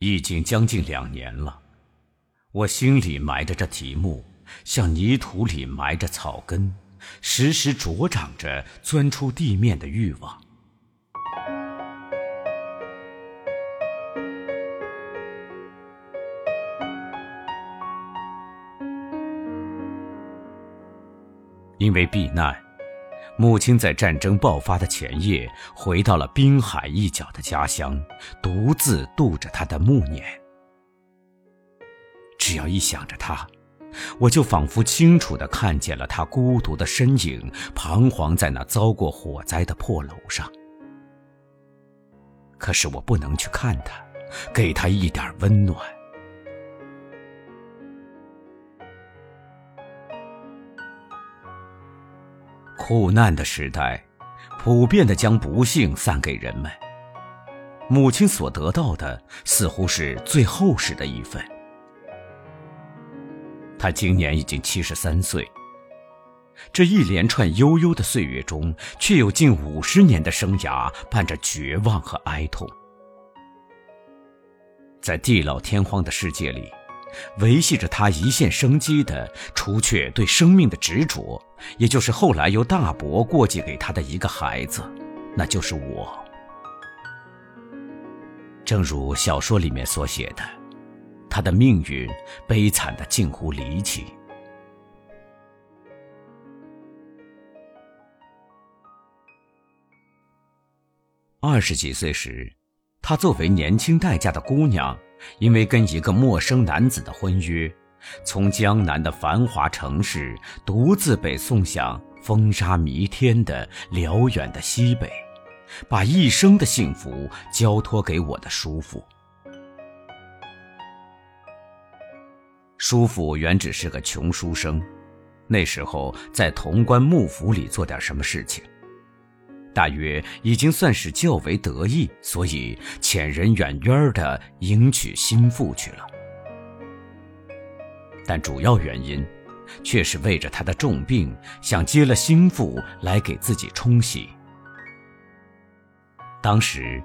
已经将近两年了，我心里埋着这题目，像泥土里埋着草根，时时茁长着钻出地面的欲望。因为避难，母亲在战争爆发的前夜回到了滨海一角的家乡，独自度着她的暮年。只要一想着她，我就仿佛清楚地看见了她孤独的身影，彷徨在那遭过火灾的破楼上。可是我不能去看她，给她一点温暖。苦难的时代，普遍的将不幸散给人们。母亲所得到的，似乎是最厚实的一份。她今年已经七十三岁。这一连串悠悠的岁月中，却有近五十年的生涯伴着绝望和哀痛。在地老天荒的世界里。维系着他一线生机的，除却对生命的执着，也就是后来由大伯过继给他的一个孩子，那就是我。正如小说里面所写的，他的命运悲惨的近乎离奇。二十几岁时，她作为年轻待嫁的姑娘。因为跟一个陌生男子的婚约，从江南的繁华城市独自被送向风沙弥天的辽远的西北，把一生的幸福交托给我的叔父。叔父原只是个穷书生，那时候在潼关幕府里做点什么事情。大约已经算是较为得意，所以遣人远远的迎娶新妇去了。但主要原因，却是为着他的重病，想接了新妇来给自己冲喜。当时，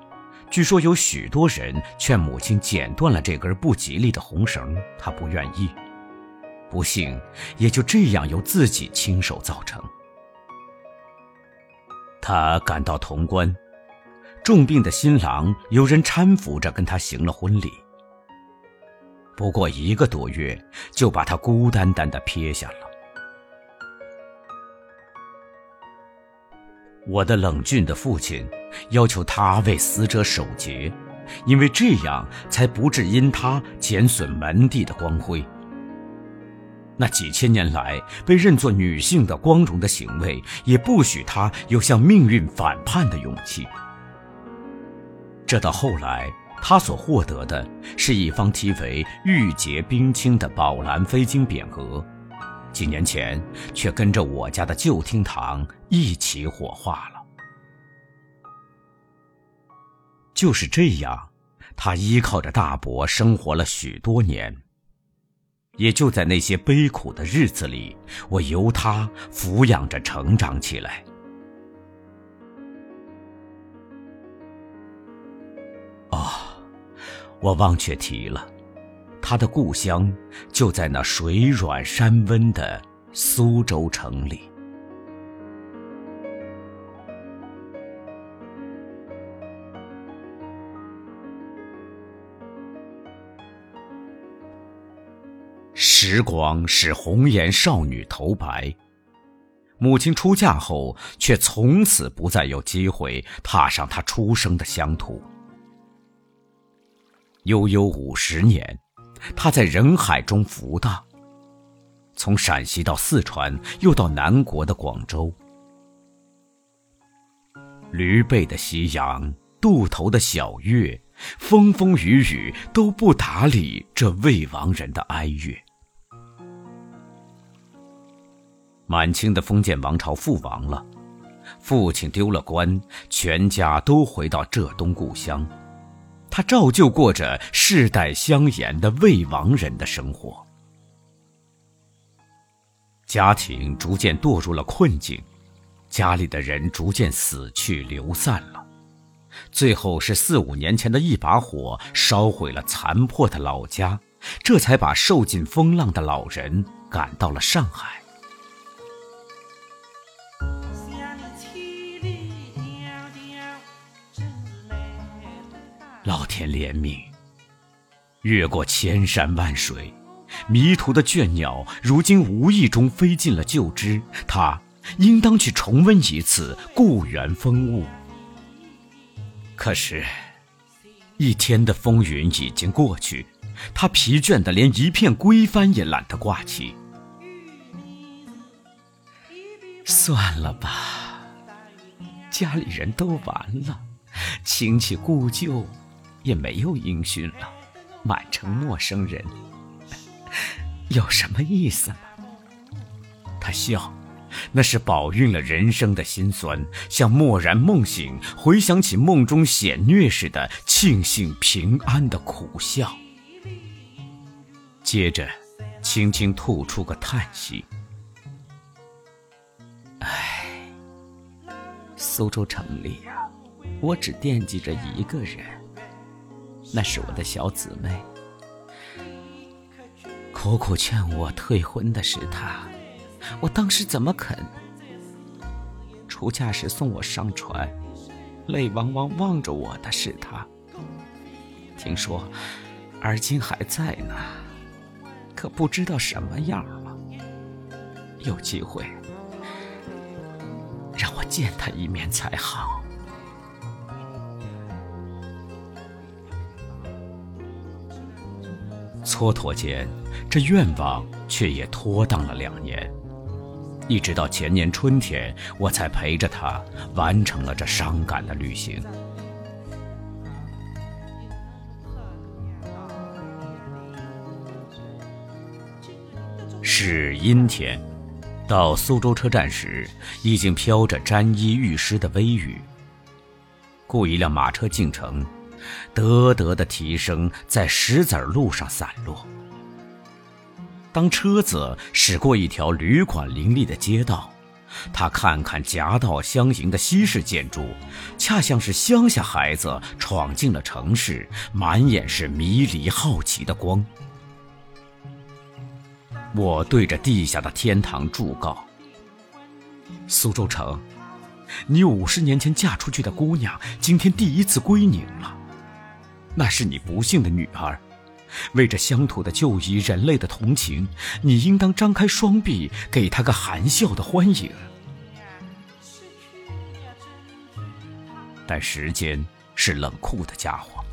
据说有许多人劝母亲剪断了这根不吉利的红绳，她不愿意。不幸也就这样由自己亲手造成。他赶到潼关，重病的新郎有人搀扶着跟他行了婚礼。不过一个多月，就把他孤单单的撇下了。我的冷峻的父亲要求他为死者守节，因为这样才不致因他减损门第的光辉。那几千年来被认作女性的光荣的行为，也不许她有向命运反叛的勇气。这到后来，她所获得的是一方题为“玉洁冰清”的宝蓝飞金匾额，几年前却跟着我家的旧厅堂一起火化了。就是这样，她依靠着大伯生活了许多年。也就在那些悲苦的日子里，我由他抚养着成长起来。哦，我忘却提了，他的故乡就在那水软山温的苏州城里。时光使红颜少女头白，母亲出嫁后，却从此不再有机会踏上她出生的乡土。悠悠五十年，她在人海中浮荡，从陕西到四川，又到南国的广州。驴背的夕阳，渡头的小月，风风雨雨都不打理这未亡人的哀乐。满清的封建王朝覆亡了，父亲丢了官，全家都回到浙东故乡，他照旧过着世代相沿的未亡人的生活。家庭逐渐堕入了困境，家里的人逐渐死去流散了，最后是四五年前的一把火烧毁了残破的老家，这才把受尽风浪的老人赶到了上海。老天怜悯，越过千山万水，迷途的倦鸟如今无意中飞进了旧枝，它应当去重温一次故园风物。可是，一天的风云已经过去，他疲倦的连一片归帆也懒得挂起。算了吧，家里人都完了，亲戚故旧。也没有音讯了，满城陌生人，有什么意思吗？他笑，那是饱蕴了人生的辛酸，像蓦然梦醒，回想起梦中险虐似的庆幸平安的苦笑。接着，轻轻吐出个叹息：“唉，苏州城里呀，我只惦记着一个人。”那是我的小姊妹，苦苦劝我退婚的是她，我当时怎么肯？出嫁时送我上船，泪汪汪望着我的是她。听说，而今还在呢，可不知道什么样了。有机会，让我见她一面才好。蹉跎间，这愿望却也拖宕了两年，一直到前年春天，我才陪着他完成了这伤感的旅行。是阴天，到苏州车站时，已经飘着沾衣欲湿的微雨。雇一辆马车进城。得得的蹄声在石子路上散落。当车子驶过一条旅馆林立的街道，他看看夹道相迎的西式建筑，恰像是乡下孩子闯进了城市，满眼是迷离好奇的光。我对着地下的天堂祝告：苏州城，你五十年前嫁出去的姑娘，今天第一次归宁了。那是你不幸的女儿，为着乡土的旧谊、人类的同情，你应当张开双臂，给她个含笑的欢迎。但时间是冷酷的家伙，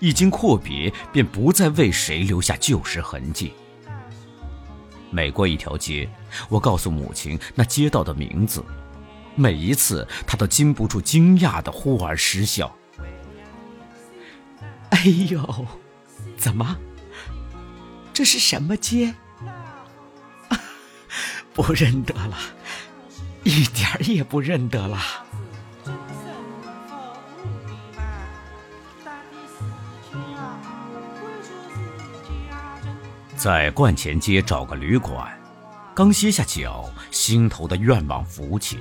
一经阔别，便不再为谁留下旧时痕迹。每过一条街，我告诉母亲那街道的名字，每一次她都禁不住惊讶的忽而失笑。哎呦，怎么？这是什么街？不认得了，一点儿也不认得了。在冠前街找个旅馆，刚歇下脚，心头的愿望浮起。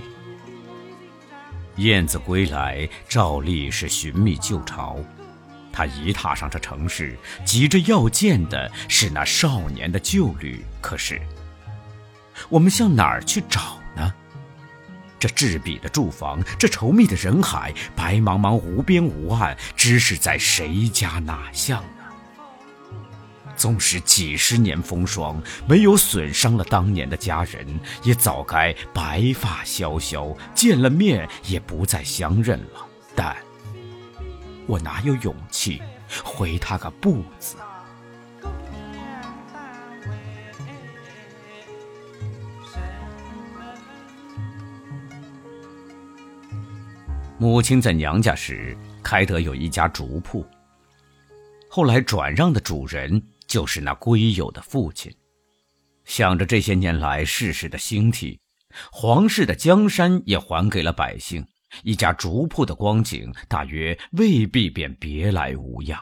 燕子归来，照例是寻觅旧巢。他一踏上这城市，急着要见的是那少年的旧侣。可是，我们向哪儿去找呢？这栉比的住房，这稠密的人海，白茫茫无边无岸，知是在谁家哪巷呢？纵使几十年风霜没有损伤了当年的家人，也早该白发萧萧，见了面也不再相认了。但……我哪有勇气回他个不字？母亲在娘家时开得有一家竹铺，后来转让的主人就是那归有的父亲。想着这些年来世事的兴替，皇室的江山也还给了百姓。一家竹铺的光景，大约未必便别来无恙。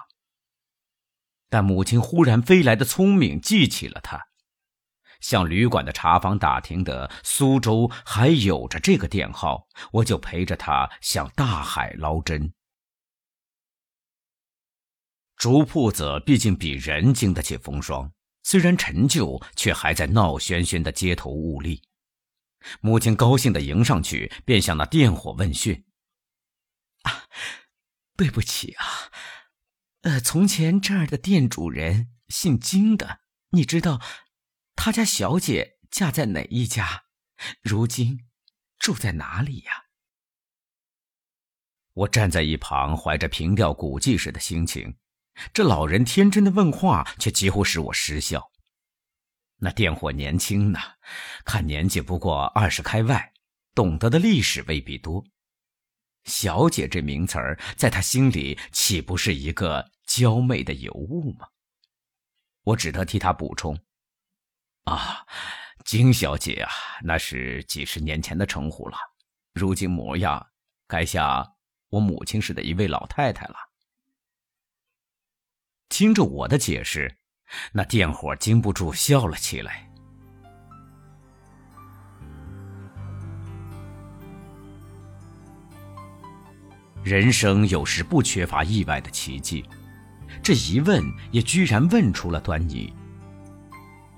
但母亲忽然飞来的聪明记起了他，向旅馆的茶房打听的苏州还有着这个店号，我就陪着他向大海捞针。竹铺子毕竟比人经得起风霜，虽然陈旧，却还在闹喧喧的街头兀立。母亲高兴地迎上去，便向那电火问讯：“啊，对不起啊，呃，从前这儿的店主人姓金的，你知道他家小姐嫁在哪一家？如今住在哪里呀？”我站在一旁，怀着凭吊古迹时的心情。这老人天真的问话，却几乎使我失笑。那电火年轻呢，看年纪不过二十开外，懂得的历史未必多。小姐这名词儿，在他心里岂不是一个娇媚的尤物吗？我只得替他补充：“啊，金小姐啊，那是几十年前的称呼了，如今模样，该像我母亲似的一位老太太了。”听着我的解释，那电火禁不住笑了起来。人生有时不缺乏意外的奇迹，这一问也居然问出了端倪。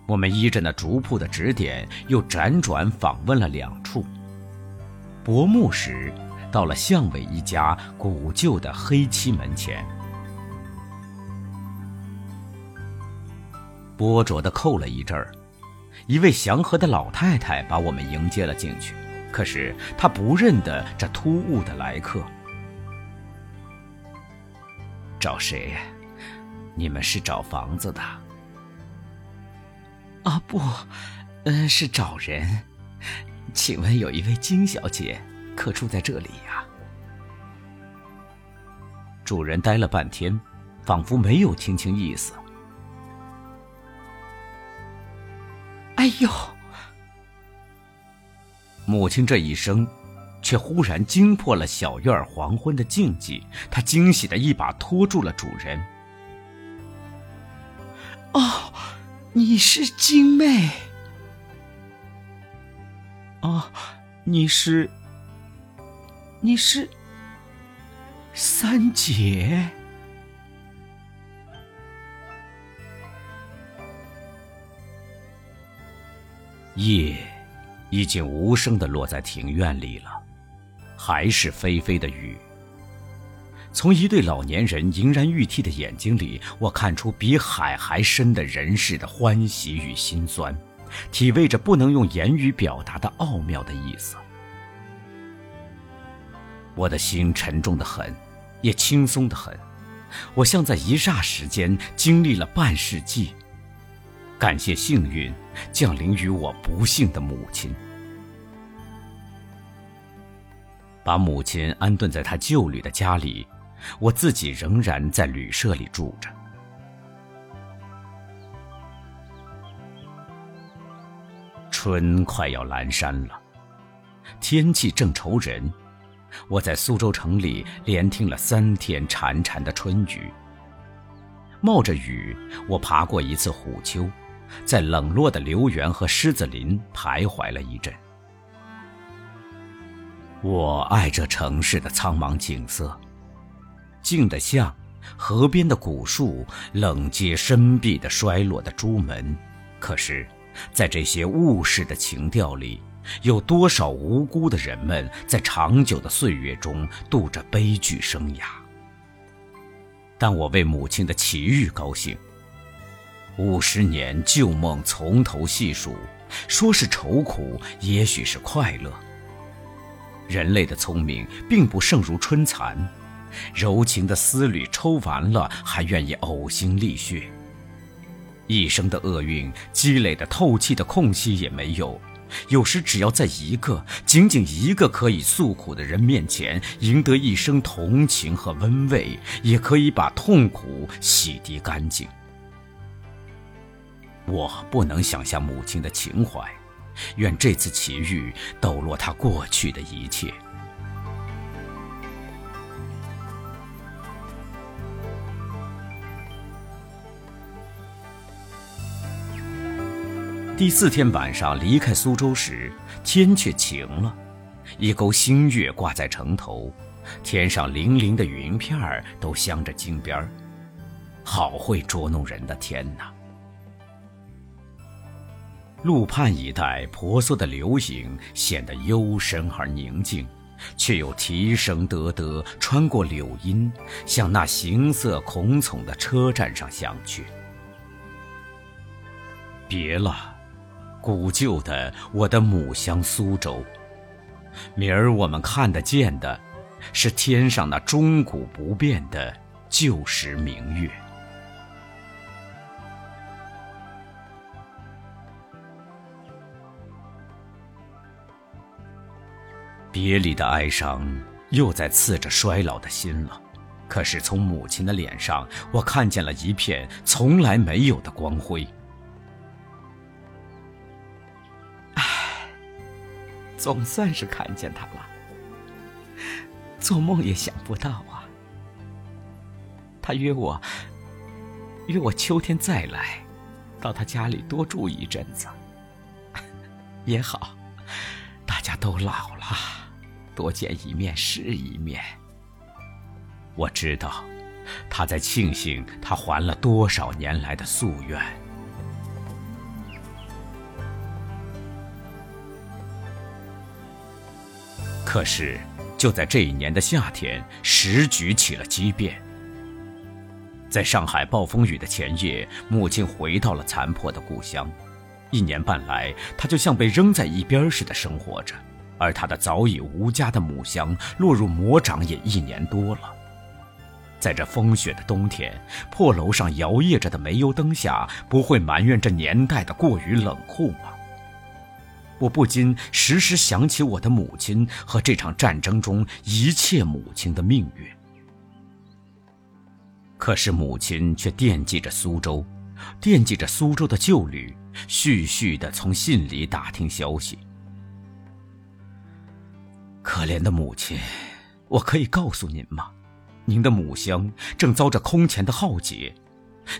我们依着那竹铺的指点，又辗转访问了两处。薄暮时，到了巷尾一家古旧的黑漆门前。波折的扣了一阵儿，一位祥和的老太太把我们迎接了进去。可是她不认得这突兀的来客。找谁？你们是找房子的？啊，不，嗯，是找人。请问有一位金小姐，可住在这里呀？主人呆了半天，仿佛没有听清意思。呦！母亲这一声，却忽然惊破了小院黄昏的静寂。她惊喜的一把拖住了主人。哦，你是金妹。哦，你是，你是三姐。夜已经无声的落在庭院里了，还是霏霏的雨。从一对老年人盈然欲涕的眼睛里，我看出比海还深的人世的欢喜与心酸，体味着不能用言语表达的奥妙的意思。我的心沉重的很，也轻松的很，我像在一霎时间经历了半世纪。感谢幸运降临于我不幸的母亲，把母亲安顿在她旧旅的家里，我自己仍然在旅社里住着。春快要阑珊了，天气正愁人，我在苏州城里连听了三天潺潺的春雨。冒着雨，我爬过一次虎丘。在冷落的留园和狮子林徘徊了一阵，我爱这城市的苍茫景色，静得像河边的古树，冷接深闭的衰落的朱门。可是，在这些物事的情调里，有多少无辜的人们在长久的岁月中度着悲剧生涯？但我为母亲的奇遇高兴。五十年旧梦从头细数，说是愁苦，也许是快乐。人类的聪明并不胜如春蚕，柔情的丝缕抽完了，还愿意呕心沥血。一生的厄运积累的透气的空隙也没有，有时只要在一个仅仅一个可以诉苦的人面前，赢得一生同情和温慰，也可以把痛苦洗涤干净。我不能想象母亲的情怀，愿这次奇遇抖落她过去的一切。第四天晚上离开苏州时，天却晴了，一钩新月挂在城头，天上粼粼的云片儿都镶着金边儿。好会捉弄人的天哪！路畔一带婆娑的流影显得幽深而宁静，却又啼声得得穿过柳荫，向那行色恐悚的车站上响去。别了，古旧的我的母乡苏州。明儿我们看得见的，是天上那终古不变的旧时明月。别离的哀伤又在刺着衰老的心了，可是从母亲的脸上，我看见了一片从来没有的光辉。唉，总算是看见他了，做梦也想不到啊！他约我，约我秋天再来，到他家里多住一阵子。也好，大家都老了。多见一面是一面。我知道，他在庆幸他还了多少年来的夙愿。可是，就在这一年的夏天，时局起了激变。在上海暴风雨的前夜，母亲回到了残破的故乡。一年半来，她就像被扔在一边似的生活着。而他的早已无家的母乡，落入魔掌也一年多了。在这风雪的冬天，破楼上摇曳着的煤油灯下，不会埋怨这年代的过于冷酷吗？我不禁时时想起我的母亲和这场战争中一切母亲的命运。可是母亲却惦记着苏州，惦记着苏州的旧旅，絮絮地从信里打听消息。可怜的母亲，我可以告诉您吗？您的母乡正遭着空前的浩劫，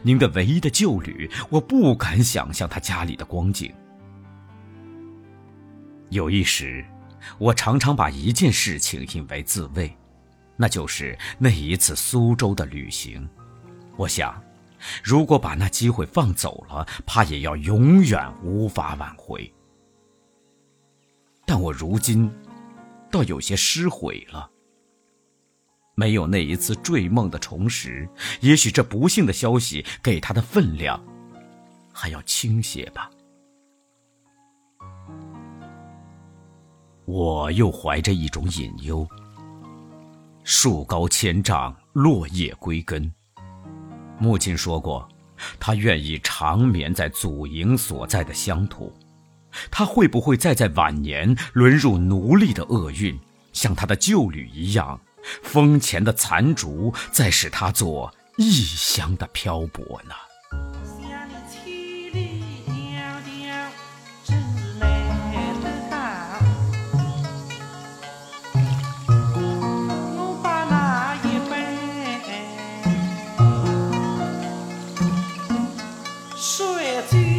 您的唯一的旧旅，我不敢想象他家里的光景。有一时，我常常把一件事情引为自慰，那就是那一次苏州的旅行。我想，如果把那机会放走了，怕也要永远无法挽回。但我如今。倒有些失悔了。没有那一次坠梦的重拾，也许这不幸的消息给他的分量还要轻些吧。我又怀着一种隐忧。树高千丈，落叶归根。母亲说过，她愿意长眠在祖茔所在的乡土。他会不会再在晚年沦入奴隶的厄运，像他的旧侣一样，风前的残烛再使他做异乡的漂泊呢？送。